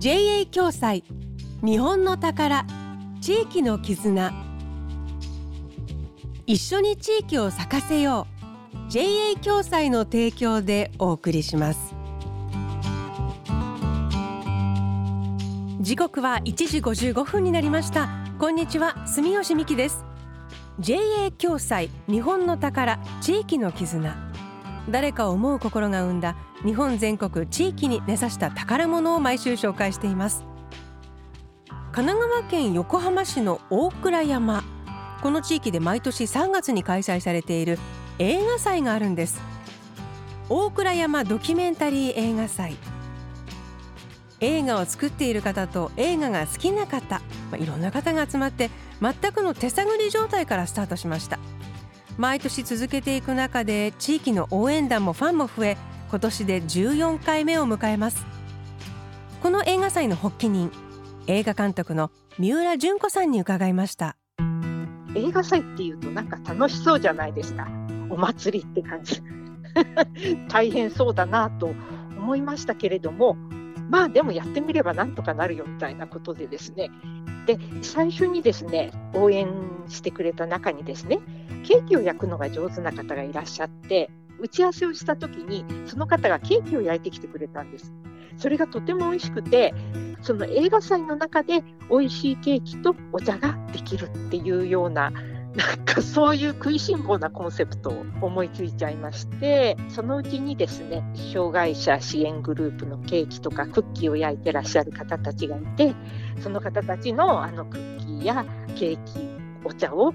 JA 共済。日本の宝。地域の絆。一緒に地域を咲かせよう。JA 共済の提供でお送りします。時刻は1時55分になりました。こんにちは。住吉美希です。JA 共済。日本の宝。地域の絆。誰かを思う心が生んだ日本全国地域に根ざした宝物を毎週紹介しています。神奈川県横浜市の大倉山。この地域で毎年3月に開催されている映画祭があるんです。大倉山ドキュメンタリー映画祭。映画を作っている方と映画が好きな方、まあ、いろんな方が集まって全くの手探り状態からスタートしました。毎年続けていく中で地域の応援団もファンも増え今年で14回目を迎えます。この映画祭の発起人映画監督の三浦淳子さんに伺いました。映画祭っていうとなんか楽しそうじゃないですか。お祭りって感じ。大変そうだなと思いましたけれどもまあでもやってみればなんとかなるよみたいなことでですねで最初にですね応援してくれた中にですねケーキを焼くのが上手な方がいらっしゃって打ち合わせをした時にその方がケーキを焼いてきてくれたんです。それがとても美味しくてその映画祭の中で美味しいケーキとお茶ができるっていうようななんかそういう食いしん坊なコンセプトを思いついちゃいましてそのうちにですね障害者支援グループのケーキとかクッキーを焼いてらっしゃる方たちがいてその方たちのあのクッキーやケーキお茶を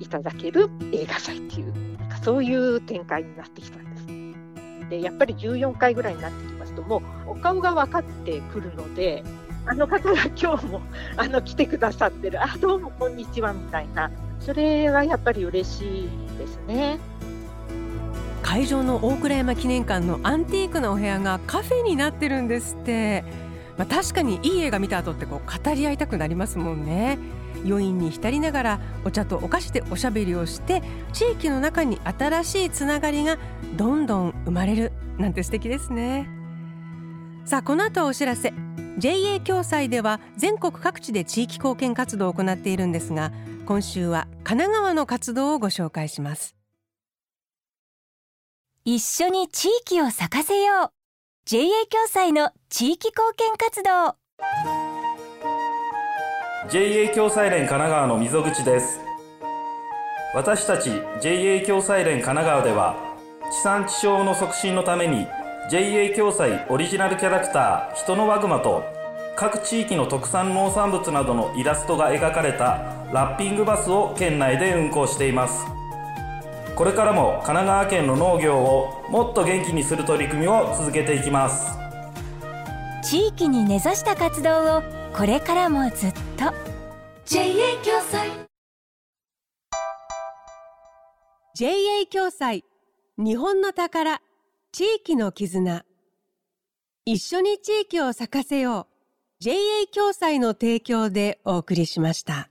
いただける映画祭っていうなんかそういう展開になってきたんです。でやっぱり14回ぐらいになってきますともうお顔が分かってくるのであの方が今日も あの来てくださってる。あどうもこんにちはみたいな。それはやっぱり嬉しいですね。会場の大倉山記念館のアンティークなお部屋がカフェになってるんですって、まあ、確かにいい映画見た後ってこう語り合いたくなりますもんね。余韻に浸りながらお茶とお菓子でおしゃべりをして地域の中に新しいつながりがどんどん生まれるなんて素敵ですね。さあこの後お知らせ。JA 共済では全国各地で地域貢献活動を行っているんですが今週は神奈川の活動をご紹介します。一緒に地域を咲かせよう。JA 共済の地域貢献活動。JA 共済連神奈川の溝口です。私たち JA 共済連神奈川では地産地消の促進のために JA 共済オリジナルキャラクター人のワグマと各地域の特産農産物などのイラストが描かれたラッピングバスを県内で運行しています。これからも神奈川県の農業をもっと元気にする取り組みを続けていきます。地域に根ざした活動をこれからもずっと。JA 共済。JA 共済日本の宝地域の絆一緒に地域を咲かせよう JA 共済の提供でお送りしました。